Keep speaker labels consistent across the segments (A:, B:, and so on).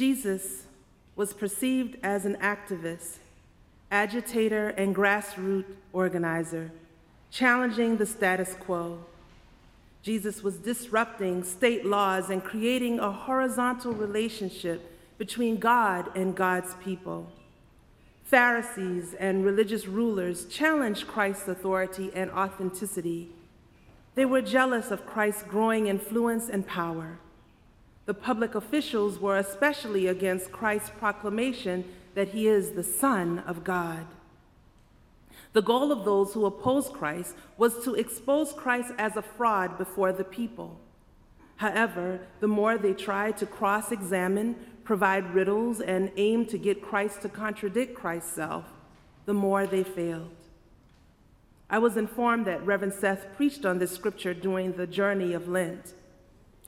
A: Jesus was perceived as an activist, agitator, and grassroots organizer, challenging the status quo. Jesus was disrupting state laws and creating a horizontal relationship between God and God's people. Pharisees and religious rulers challenged Christ's authority and authenticity. They were jealous of Christ's growing influence and power. The public officials were especially against Christ's proclamation that he is the Son of God. The goal of those who opposed Christ was to expose Christ as a fraud before the people. However, the more they tried to cross examine, provide riddles, and aim to get Christ to contradict Christ's self, the more they failed. I was informed that Reverend Seth preached on this scripture during the journey of Lent.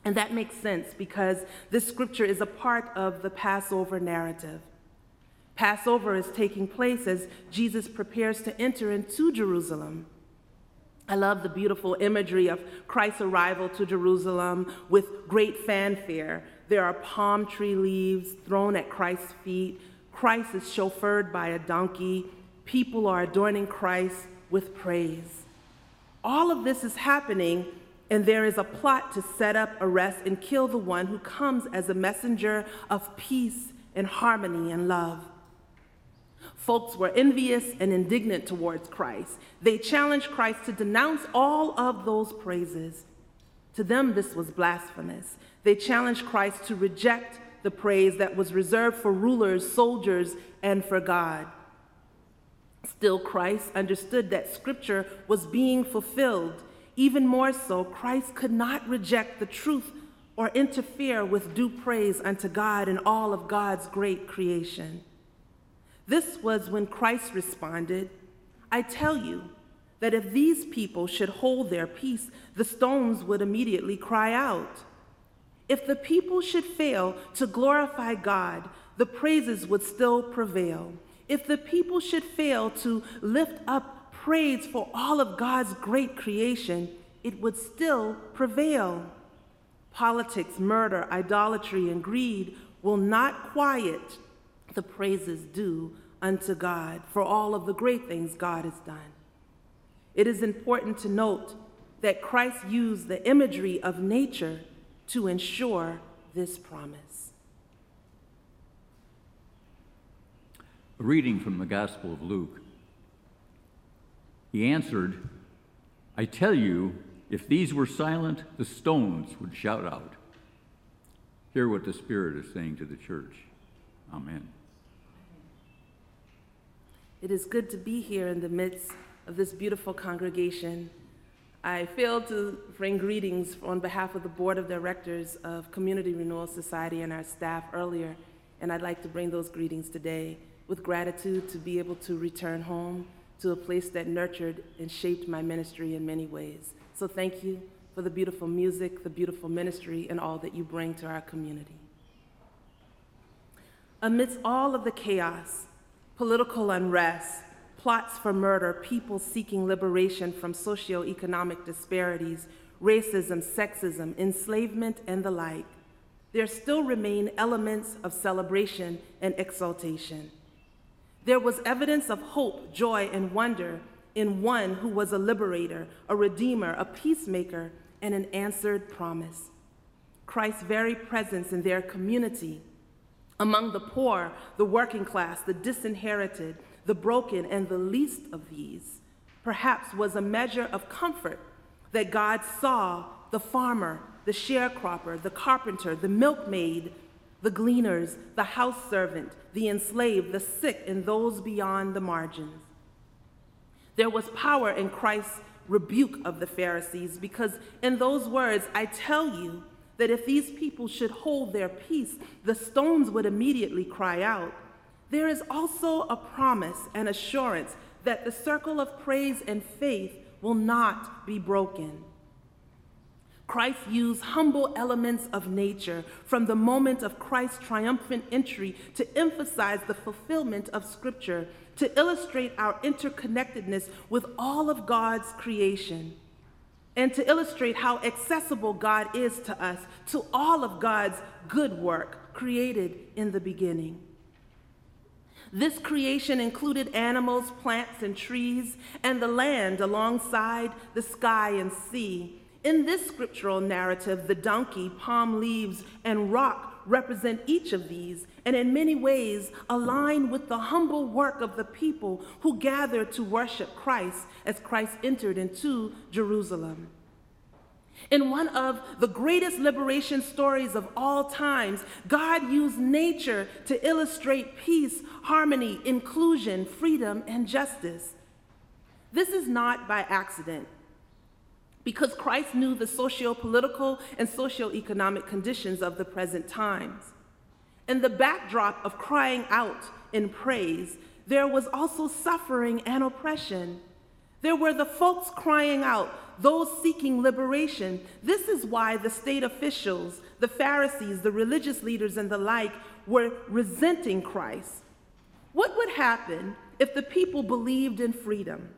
A: And that makes sense because this scripture is a part of the Passover narrative. Passover is taking place as Jesus prepares to enter into Jerusalem. I love the beautiful imagery of Christ's arrival to Jerusalem with great fanfare. There are palm tree leaves thrown at Christ's feet. Christ is chauffeured by a donkey. People are adorning Christ with praise. All of this is happening, and there is a plot to set up, arrest, and kill the one who comes as a messenger of peace and harmony and love. Folks were envious and indignant towards Christ. They challenged Christ to denounce all of those praises. To them, this was blasphemous. They challenged Christ to reject the praise that was reserved for rulers, soldiers, and for God. Still, Christ understood that scripture was being fulfilled. Even more so, Christ could not reject the truth or interfere with due praise unto God and all of God's great creation. This was when Christ responded, I tell you that if these people should hold their peace, the stones would immediately cry out. If the people should fail to glorify God, the praises would still prevail. If the people should fail to lift up praise for all of God's great creation, it would still prevail. Politics, murder, idolatry, and greed will not quiet the praises due unto God for all of the great things God has done. It is important to note that Christ used the imagery of nature to ensure this promise.
B: A reading from the Gospel of Luke. He answered, I tell you, if these were silent, the stones would shout out. Hear what the Spirit is saying to the church. Amen.
A: It is good to be here in the midst of this beautiful congregation. I failed to bring greetings on behalf of the Board of Directors of Community Renewal Society and our staff earlier, and I'd like to bring those greetings today with gratitude to be able to return home to a place that nurtured and shaped my ministry in many ways. So thank you for the beautiful music, the beautiful ministry, and all that you bring to our community. Amidst all of the chaos, political unrest, plots for murder, people seeking liberation from socioeconomic disparities, racism, sexism, enslavement, and the like, there still remain elements of celebration and exaltation. There was evidence of hope, joy, and wonder in one who was a liberator, a redeemer, a peacemaker, and an answered promise. Christ's very presence in their community among the poor, the working class, the disinherited, the broken, and the least of these, perhaps was a measure of comfort that God saw the farmer, the sharecropper, the carpenter, the milkmaid, the gleaners, the house servant, the enslaved, the sick, and those beyond the margins. There was power in Christ's rebuke of the Pharisees because, in those words, I tell you, that if these people should hold their peace, the stones would immediately cry out. There is also a promise and assurance that the circle of praise and faith will not be broken. Christ used humble elements of nature from the moment of Christ's triumphant entry to emphasize the fulfillment of Scripture, to illustrate our interconnectedness with all of God's creation and to illustrate how accessible God is to us, to all of God's good work, created in the beginning. This creation included animals, plants, and trees, and the land alongside the sky and sea. In this scriptural narrative, the donkey, palm leaves, and rock represent each of these, and in many ways align with the humble work of the people who gathered to worship Christ as Christ entered into Jerusalem. In one of the greatest liberation stories of all times, God used nature to illustrate peace, harmony, inclusion, freedom, and justice. This is not by accident, because Christ knew the socio political and socio-economic conditions of the present times. In the backdrop of crying out in praise, there was also suffering and oppression. There were the folks crying out, those seeking liberation. This is why the state officials, the Pharisees, the religious leaders, and the like were resenting Christ. What would happen if the people believed in freedom?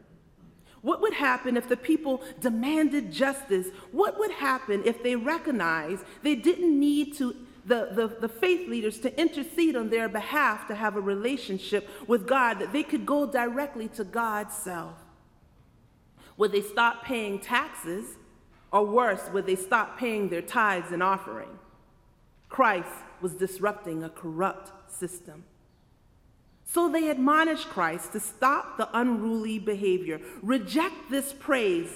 A: What would happen if the people demanded justice? What would happen if they recognized they didn't need to the, the, the, faith leaders to intercede on their behalf to have a relationship with God, that they could go directly to God's self? Would they stop paying taxes? Or worse, would they stop paying their tithes and offering? Christ was disrupting a corrupt system. So they admonished Christ to stop the unruly behavior, reject this praise.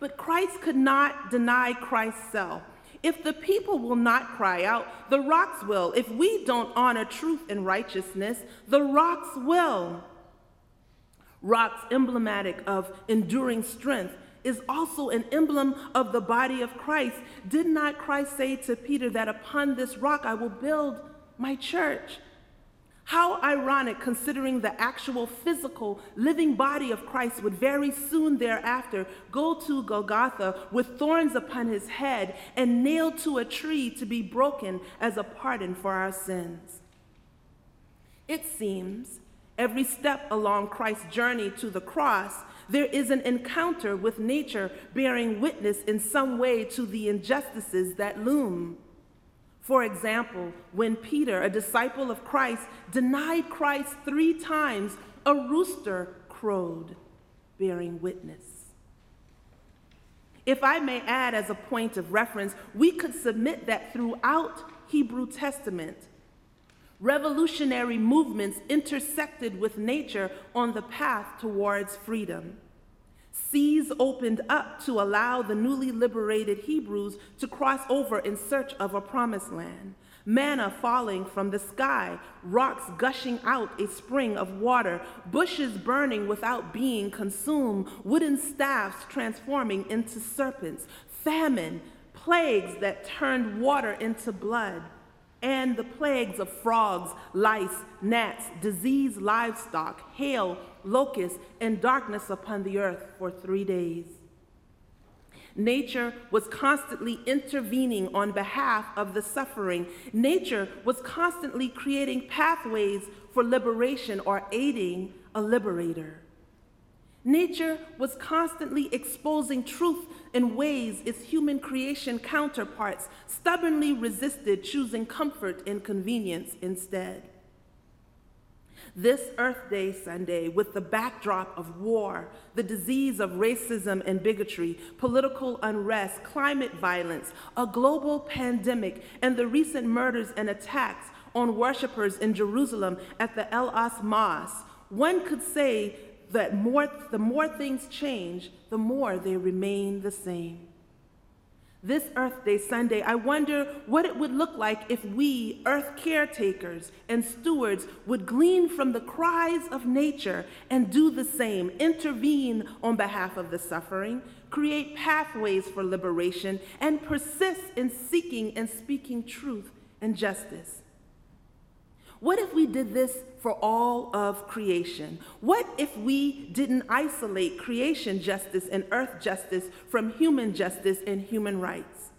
A: But Christ could not deny Christ's self. If the people will not cry out, the rocks will. If we don't honor truth and righteousness, the rocks will. Rocks emblematic of enduring strength is also an emblem of the body of Christ. Did not Christ say to Peter that upon this rock I will build my church? How ironic, considering the actual physical living body of Christ would very soon thereafter go to Golgotha with thorns upon his head and nailed to a tree to be broken as a pardon for our sins. It seems every step along Christ's journey to the cross, there is an encounter with nature bearing witness in some way to the injustices that loom. For example, when Peter, a disciple of Christ, denied Christ three times, a rooster crowed, bearing witness. If I may add as a point of reference, we could submit that throughout Hebrew Testament, revolutionary movements intersected with nature on the path towards freedom. Seas opened up to allow the newly liberated Hebrews to cross over in search of a promised land. Manna falling from the sky, rocks gushing out a spring of water, bushes burning without being consumed, wooden staffs transforming into serpents, famine, plagues that turned water into blood and the plagues of frogs, lice, gnats, diseased livestock, hail, locusts, and darkness upon the earth for three days. Nature was constantly intervening on behalf of the suffering. Nature was constantly creating pathways for liberation or aiding a liberator. Nature was constantly exposing truth in ways its human creation counterparts stubbornly resisted, choosing comfort and convenience instead. This Earth Day Sunday, with the backdrop of war, the disease of racism and bigotry, political unrest, climate violence, a global pandemic, and the recent murders and attacks on worshippers in Jerusalem at the Al-Aqsa Mosque, one could say that more, the more things change, the more they remain the same. This Earth Day Sunday, I wonder what it would look like if we, Earth caretakers and stewards, would glean from the cries of nature and do the same, intervene on behalf of the suffering, create pathways for liberation, and persist in seeking and speaking truth and justice. What if we did this for all of creation? What if we didn't isolate creation justice and earth justice from human justice and human rights,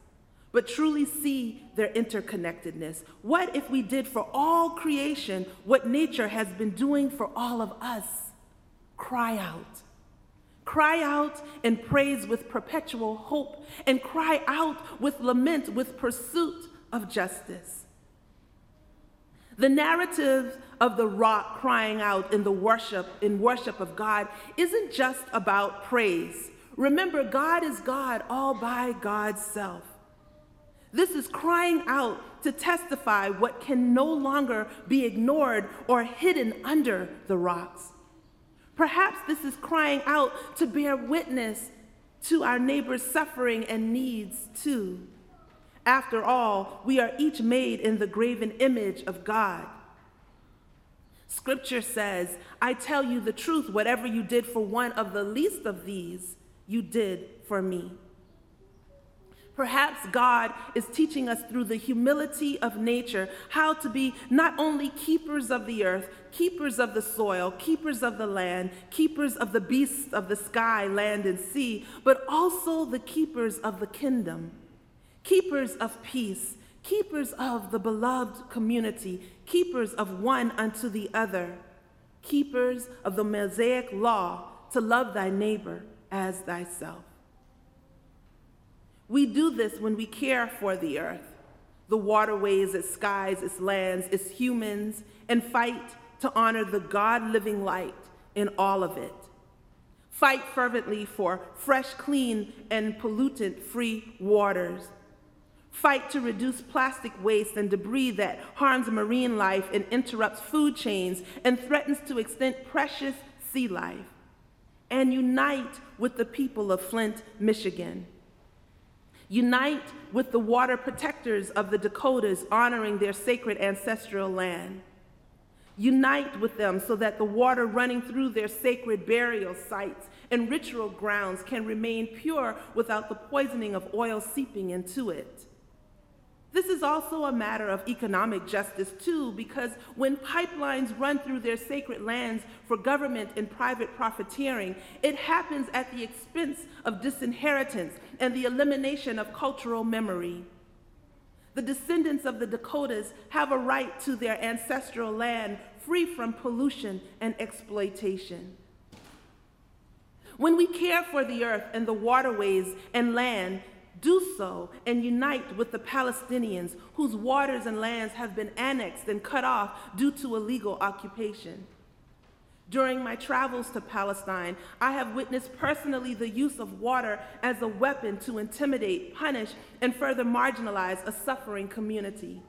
A: but truly see their interconnectedness? What if we did for all creation what nature has been doing for all of us? Cry out. Cry out and praise with perpetual hope, and cry out with lament with pursuit of justice. The narrative of the rock crying out in the worship in worship of God isn't just about praise. Remember, God is God all by God's self. This is crying out to testify what can no longer be ignored or hidden under the rocks. Perhaps this is crying out to bear witness to our neighbor's suffering and needs too. After all, we are each made in the graven image of God. Scripture says, I tell you the truth, whatever you did for one of the least of these, you did for me. Perhaps God is teaching us through the humility of nature how to be not only keepers of the earth, keepers of the soil, keepers of the land, keepers of the beasts of the sky, land, and sea, but also the keepers of the kingdom, keepers of peace, keepers of the beloved community, keepers of one unto the other, keepers of the Mosaic law to love thy neighbor as thyself. We do this when we care for the earth, the waterways, its skies, its lands, its humans, and fight to honor the God living light in all of it. Fight fervently for fresh, clean, and pollutant free waters. Fight to reduce plastic waste and debris that harms marine life and interrupts food chains and threatens to extend precious sea life. And unite with the people of Flint, Michigan Unite with the water protectors of the Dakotas honoring their sacred ancestral land. Unite with them so that the water running through their sacred burial sites and ritual grounds can remain pure without the poisoning of oil seeping into it. This is also a matter of economic justice, too, because when pipelines run through their sacred lands for government and private profiteering, it happens at the expense of disinheritance and the elimination of cultural memory. The descendants of the Dakotas have a right to their ancestral land free from pollution and exploitation. When we care for the earth and the waterways and land, do so and unite with the Palestinians whose waters and lands have been annexed and cut off due to illegal occupation. During my travels to Palestine, I have witnessed personally the use of water as a weapon to intimidate, punish, and further marginalize a suffering community.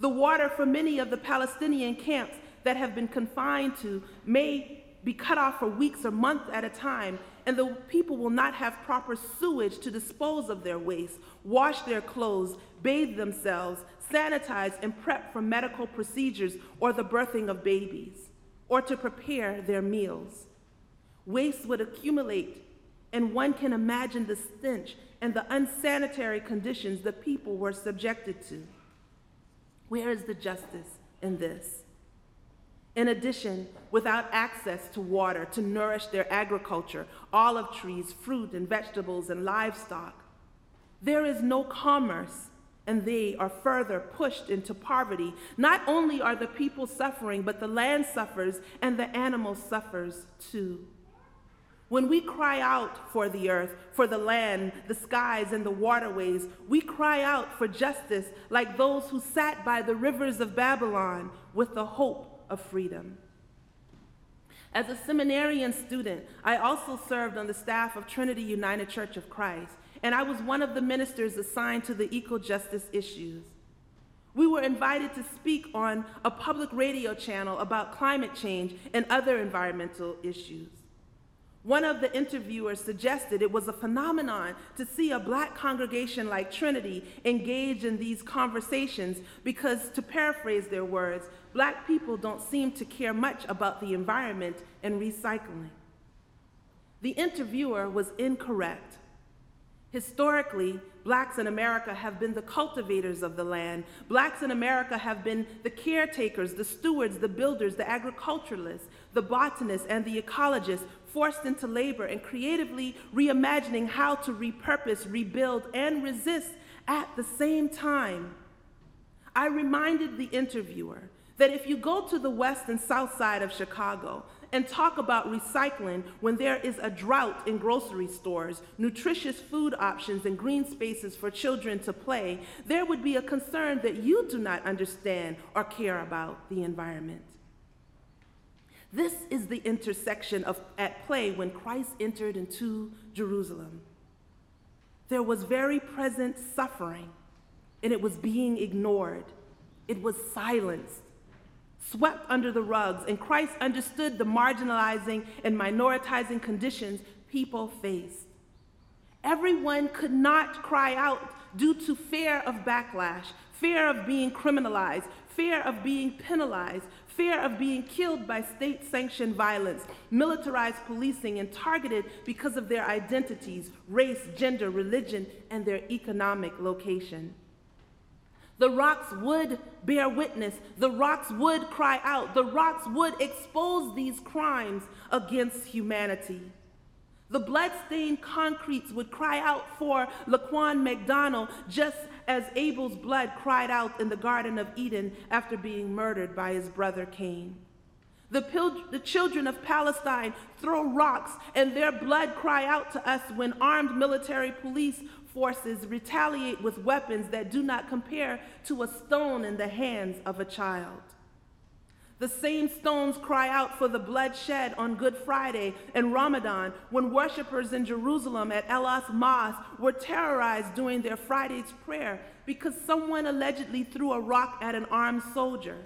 A: The water for many of the Palestinian camps that have been confined to may be cut off for weeks or months at a time, and the people will not have proper sewage to dispose of their waste, wash their clothes, bathe themselves, sanitize, and prep for medical procedures or the birthing of babies, or to prepare their meals. Waste would accumulate, and one can imagine the stench and the unsanitary conditions the people were subjected to. Where is the justice in this? In addition, without access to water to nourish their agriculture, olive trees, fruit and vegetables, and livestock, there is no commerce, and they are further pushed into poverty. Not only are the people suffering, but the land suffers and the animal suffers too. When we cry out for the earth, for the land, the skies, and the waterways, we cry out for justice like those who sat by the rivers of Babylon with the hope of freedom. As a seminarian student, I also served on the staff of Trinity United Church of Christ, and I was one of the ministers assigned to the equal justice issues. We were invited to speak on a public radio channel about climate change and other environmental issues. One of the interviewers suggested it was a phenomenon to see a black congregation like Trinity engage in these conversations because, to paraphrase their words, black people don't seem to care much about the environment and recycling. The interviewer was incorrect. Historically, blacks in America have been the cultivators of the land. Blacks in America have been the caretakers, the stewards, the builders, the agriculturalists, the botanists, and the ecologists forced into labor and creatively reimagining how to repurpose, rebuild, and resist at the same time. I reminded the interviewer that if you go to the west and south side of Chicago and talk about recycling when there is a drought in grocery stores, nutritious food options, and green spaces for children to play, there would be a concern that you do not understand or care about the environment. This is the intersection of, at play when Christ entered into Jerusalem. There was very present suffering, and it was being ignored. It was silenced, swept under the rugs, and Christ understood the marginalizing and minoritizing conditions people faced. Everyone could not cry out due to fear of backlash, fear of being criminalized, fear of being penalized, fear of being killed by state sanctioned violence, militarized policing, and targeted because of their identities, race, gender, religion, and their economic location. The rocks would bear witness. The rocks would cry out. The rocks would expose these crimes against humanity. The blood-stained concretes would cry out for Laquan McDonald just as Abel's blood cried out in the Garden of Eden after being murdered by his brother Cain. The, pil- the children of Palestine throw rocks and their blood cry out to us when armed military police forces retaliate with weapons that do not compare to a stone in the hands of a child. The same stones cry out for the bloodshed on Good Friday and Ramadan when worshippers in Jerusalem at Al-Aqsa Mosque were terrorized during their Friday's prayer because someone allegedly threw a rock at an armed soldier.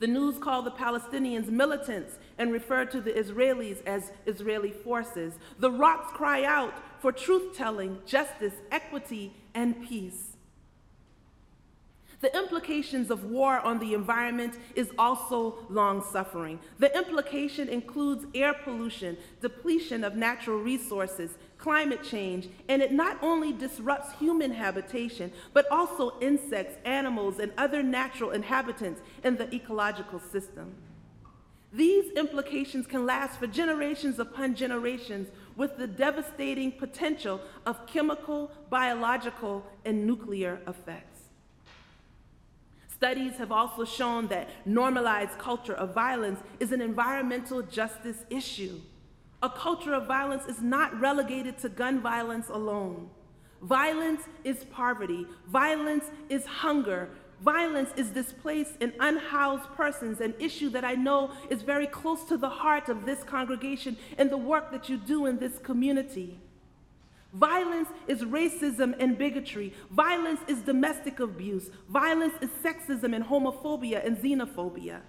A: The news called the Palestinians militants and referred to the Israelis as Israeli forces. The rocks cry out for truth telling, justice, equity, and peace. The implications of war on the environment is also long suffering. The implication includes air pollution, depletion of natural resources, climate change, and it not only disrupts human habitation, but also insects, animals, and other natural inhabitants in the ecological system. These implications can last for generations upon generations with the devastating potential of chemical, biological, and nuclear effects. Studies have also shown that normalized culture of violence is an environmental justice issue. A culture of violence is not relegated to gun violence alone. Violence is poverty. Violence is hunger. Violence is displaced and unhoused persons, an issue that I know is very close to the heart of this congregation and the work that you do in this community. Violence is racism and bigotry. Violence is domestic abuse. Violence is sexism and homophobia and xenophobia.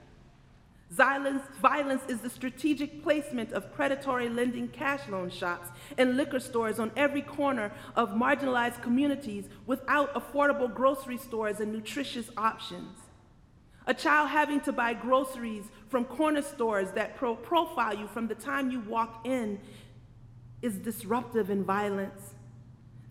A: Violence, violence is the strategic placement of predatory lending cash loan shops and liquor stores on every corner of marginalized communities without affordable grocery stores and nutritious options. A child having to buy groceries from corner stores that pro- profile you from the time you walk in is disruptive and violence.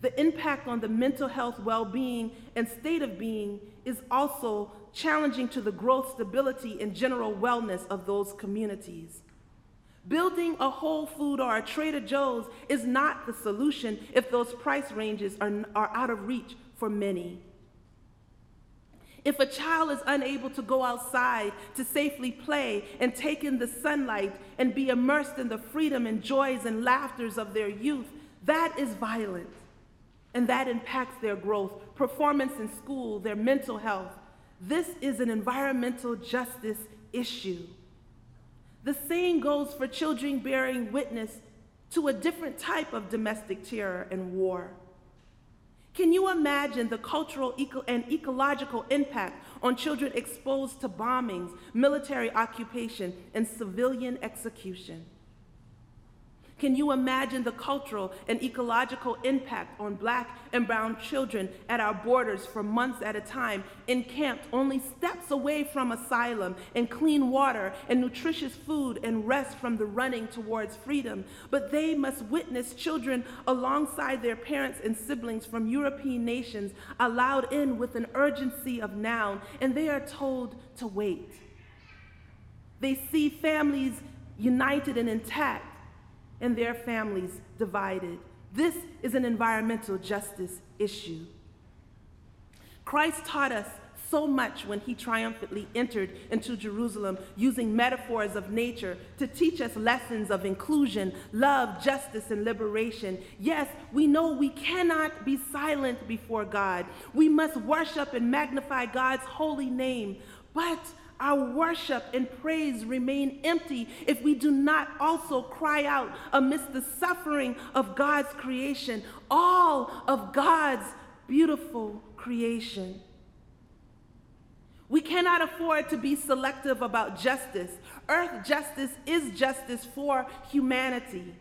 A: The impact on the mental health, well being, and state of being is also challenging to the growth, stability, and general wellness of those communities. Building a Whole Food or a Trader Joe's is not the solution if those price ranges are, are out of reach for many. If a child is unable to go outside to safely play and take in the sunlight and be immersed in the freedom and joys and laughters of their youth, that is violent. And that impacts their growth, performance in school, their mental health. This is an environmental justice issue. The same goes for children bearing witness to a different type of domestic terror and war. Can you imagine the cultural eco- and ecological impact on children exposed to bombings, military occupation, and civilian execution? Can you imagine the cultural and ecological impact on black and brown children at our borders for months at a time, encamped only steps away from asylum and clean water and nutritious food and rest from the running towards freedom? But they must witness children alongside their parents and siblings from European nations allowed in with an urgency of noun, and they are told to wait. They see families united and intact and their families divided. This is an environmental justice issue. Christ taught us so much when he triumphantly entered into Jerusalem using metaphors of nature to teach us lessons of inclusion, love, justice, and liberation. Yes, we know we cannot be silent before God. We must worship and magnify God's holy name. But our worship and praise remain empty if we do not also cry out amidst the suffering of God's creation, all of God's beautiful creation. We cannot afford to be selective about justice. Earth justice is justice for humanity.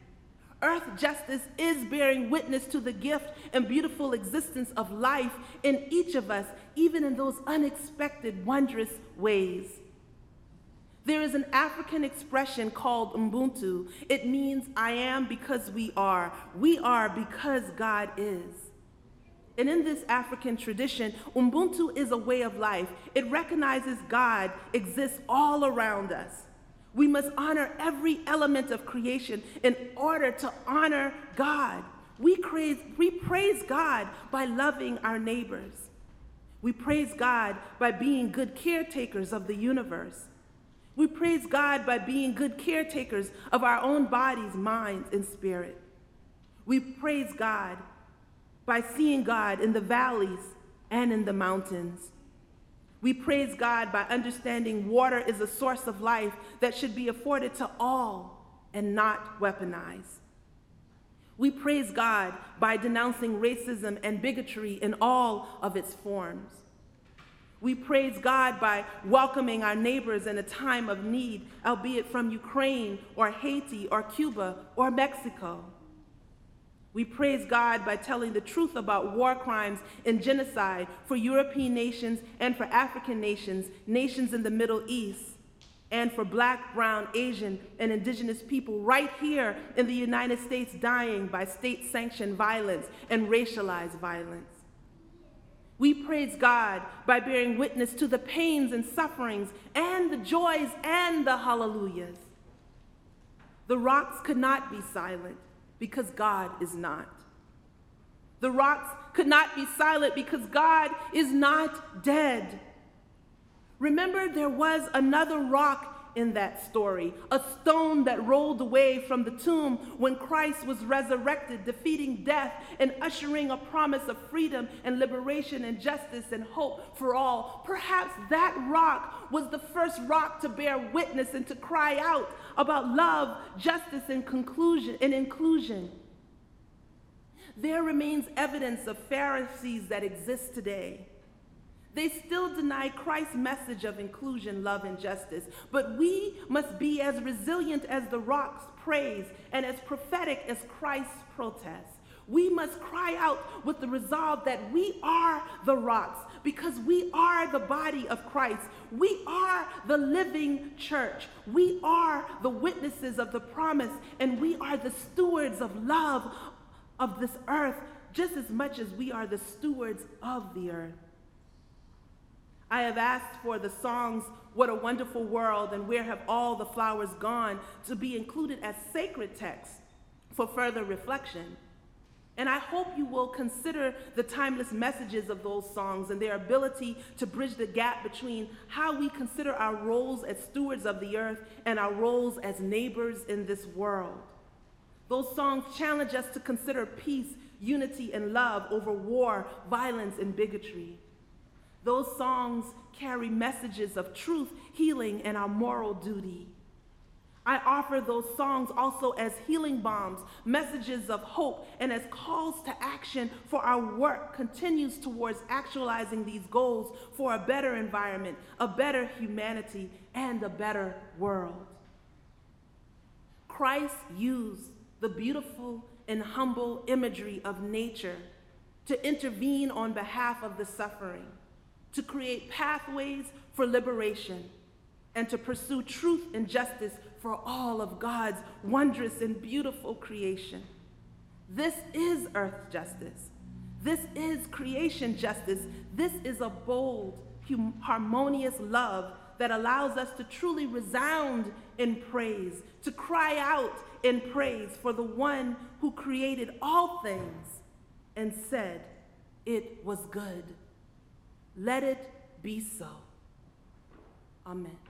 A: Earth justice is bearing witness to the gift and beautiful existence of life in each of us, even in those unexpected, wondrous ways. There is an African expression called Ubuntu. It means I am because we are. We are because God is. And in this African tradition, Ubuntu is a way of life. It recognizes God exists all around us. We must honor every element of creation in order to honor God. We praise, we praise God by loving our neighbors. We praise God by being good caretakers of the universe. We praise God by being good caretakers of our own bodies, minds, and spirit. We praise God by seeing God in the valleys and in the mountains. We praise God by understanding water is a source of life that should be afforded to all and not weaponized. We praise God by denouncing racism and bigotry in all of its forms. We praise God by welcoming our neighbors in a time of need, albeit from Ukraine or Haiti or Cuba or Mexico. We praise God by telling the truth about war crimes and genocide for European nations and for African nations, nations in the Middle East, and for black, brown, Asian, and indigenous people right here in the United States dying by state sanctioned violence and racialized violence. We praise God by bearing witness to the pains and sufferings and the joys and the hallelujahs. The rocks could not be silent because God is not. The rocks could not be silent because God is not dead. Remember, there was another rock in that story, a stone that rolled away from the tomb when Christ was resurrected, defeating death and ushering a promise of freedom and liberation and justice and hope for all. Perhaps that rock was the first rock to bear witness and to cry out about love, justice, and conclusion and inclusion. There remains evidence of Pharisees that exist today they still deny Christ's message of inclusion, love, and justice. But we must be as resilient as the rocks praise and as prophetic as Christ's protest. We must cry out with the resolve that we are the rocks because we are the body of Christ. We are the living church. We are the witnesses of the promise, and we are the stewards of love of this earth just as much as we are the stewards of the earth. I have asked for the songs What a Wonderful World and Where Have All the Flowers Gone to be included as sacred texts for further reflection. And I hope you will consider the timeless messages of those songs and their ability to bridge the gap between how we consider our roles as stewards of the earth and our roles as neighbors in this world. Those songs challenge us to consider peace, unity, and love over war, violence, and bigotry. Those songs carry messages of truth, healing, and our moral duty. I offer those songs also as healing balms, messages of hope, and as calls to action for our work continues towards actualizing these goals for a better environment, a better humanity, and a better world. Christ used the beautiful and humble imagery of nature to intervene on behalf of the suffering to create pathways for liberation, and to pursue truth and justice for all of God's wondrous and beautiful creation. This is earth justice. This is creation justice. This is a bold, harmonious love that allows us to truly resound in praise, to cry out in praise for the one who created all things and said, It was good. Let it be so. Amen.